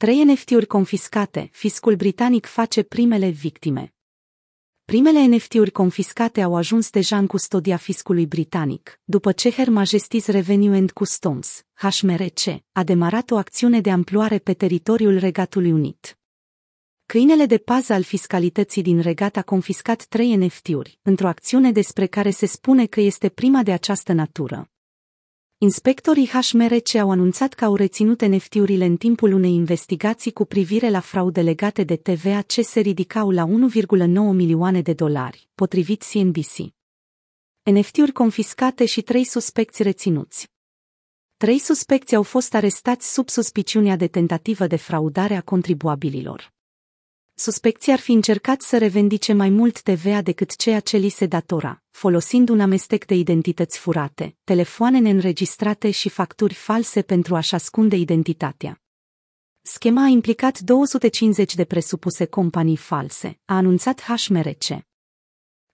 Trei NFT-uri confiscate, fiscul britanic face primele victime. Primele NFT-uri confiscate au ajuns deja în custodia fiscului britanic, după ce Her Majesty's Revenue and Customs, HMRC, a demarat o acțiune de amploare pe teritoriul Regatului Unit. Câinele de pază al fiscalității din regat a confiscat trei NFT-uri, într-o acțiune despre care se spune că este prima de această natură. Inspectorii HMRC au anunțat că au reținut NFT-urile în timpul unei investigații cu privire la fraude legate de TVA ce se ridicau la 1,9 milioane de dolari, potrivit CNBC. NFT-uri confiscate și trei suspecți reținuți. Trei suspecți au fost arestați sub suspiciunea de tentativă de fraudare a contribuabililor suspecții ar fi încercat să revendice mai mult TVA decât ceea ce li se datora, folosind un amestec de identități furate, telefoane neînregistrate și facturi false pentru a-și ascunde identitatea. Schema a implicat 250 de presupuse companii false, a anunțat HMRC.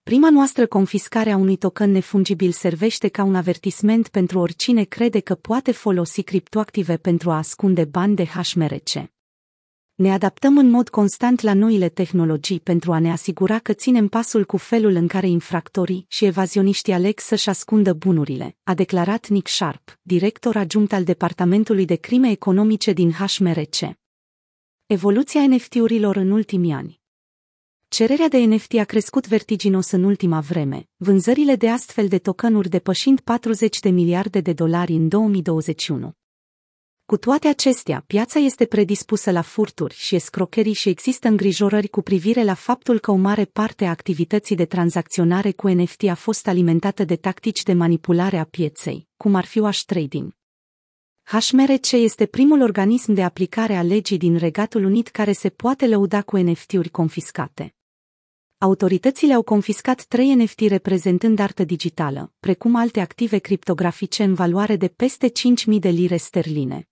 Prima noastră confiscare a unui token nefungibil servește ca un avertisment pentru oricine crede că poate folosi criptoactive pentru a ascunde bani de HMRC. Ne adaptăm în mod constant la noile tehnologii pentru a ne asigura că ținem pasul cu felul în care infractorii și evazioniștii aleg să-și ascundă bunurile, a declarat Nick Sharp, director adjunct al Departamentului de Crime Economice din HMRC. Evoluția NFT-urilor în ultimii ani Cererea de NFT a crescut vertiginos în ultima vreme, vânzările de astfel de tokenuri depășind 40 de miliarde de dolari în 2021. Cu toate acestea, piața este predispusă la furturi și escrocherii și există îngrijorări cu privire la faptul că o mare parte a activității de tranzacționare cu NFT a fost alimentată de tactici de manipulare a pieței, cum ar fi wash trading. HMRC este primul organism de aplicare a legii din Regatul Unit care se poate lăuda cu NFT-uri confiscate. Autoritățile au confiscat trei NFT reprezentând artă digitală, precum alte active criptografice în valoare de peste 5.000 de lire sterline.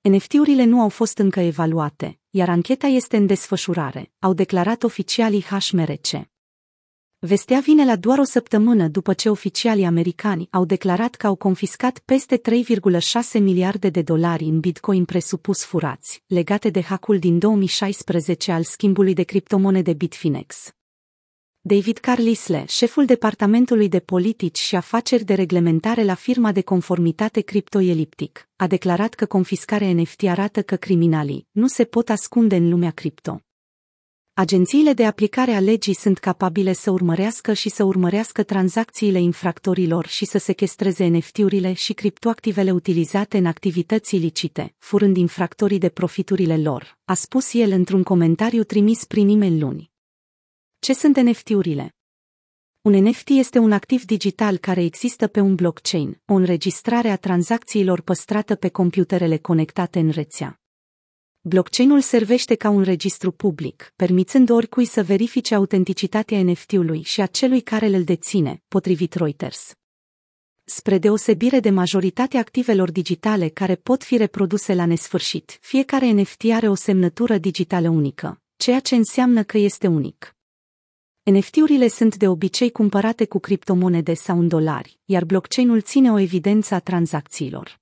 NFT-urile nu au fost încă evaluate, iar ancheta este în desfășurare, au declarat oficialii HMRC. Vestea vine la doar o săptămână după ce oficialii americani au declarat că au confiscat peste 3,6 miliarde de dolari în bitcoin presupus furați, legate de hackul din 2016 al schimbului de criptomonede Bitfinex. David Carlisle, șeful Departamentului de Politici și Afaceri de Reglementare la firma de conformitate CryptoEliptic, a declarat că confiscarea NFT arată că criminalii nu se pot ascunde în lumea cripto. Agențiile de aplicare a legii sunt capabile să urmărească și să urmărească tranzacțiile infractorilor și să sequestreze NFT-urile și criptoactivele utilizate în activități ilicite, furând infractorii de profiturile lor, a spus el într-un comentariu trimis prin e-mail luni. Ce sunt NFT-urile? Un NFT este un activ digital care există pe un blockchain, o înregistrare a tranzacțiilor păstrată pe computerele conectate în rețea. Blockchain-ul servește ca un registru public, permițând oricui să verifice autenticitatea NFT-ului și a celui care îl deține, potrivit Reuters. Spre deosebire de majoritatea activelor digitale care pot fi reproduse la nesfârșit, fiecare NFT are o semnătură digitală unică, ceea ce înseamnă că este unic. NFT-urile sunt de obicei cumpărate cu criptomonede sau în dolari, iar blockchain-ul ține o evidență a tranzacțiilor.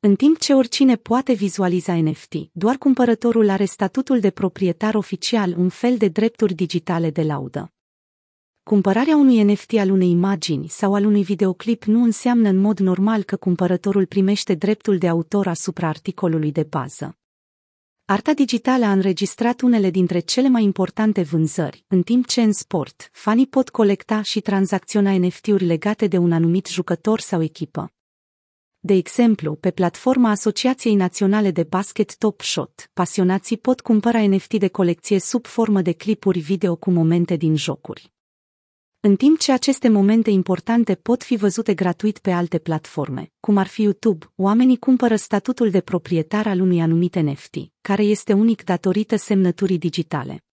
În timp ce oricine poate vizualiza NFT, doar cumpărătorul are statutul de proprietar oficial, un fel de drepturi digitale de laudă. Cumpărarea unui NFT al unei imagini sau al unui videoclip nu înseamnă în mod normal că cumpărătorul primește dreptul de autor asupra articolului de bază. Arta digitală a înregistrat unele dintre cele mai importante vânzări, în timp ce în sport, fanii pot colecta și tranzacționa NFT-uri legate de un anumit jucător sau echipă. De exemplu, pe platforma Asociației Naționale de Basket Top Shot, pasionații pot cumpăra NFT de colecție sub formă de clipuri video cu momente din jocuri. În timp ce aceste momente importante pot fi văzute gratuit pe alte platforme, cum ar fi YouTube, oamenii cumpără statutul de proprietar al unui anumit NFT, care este unic datorită semnăturii digitale.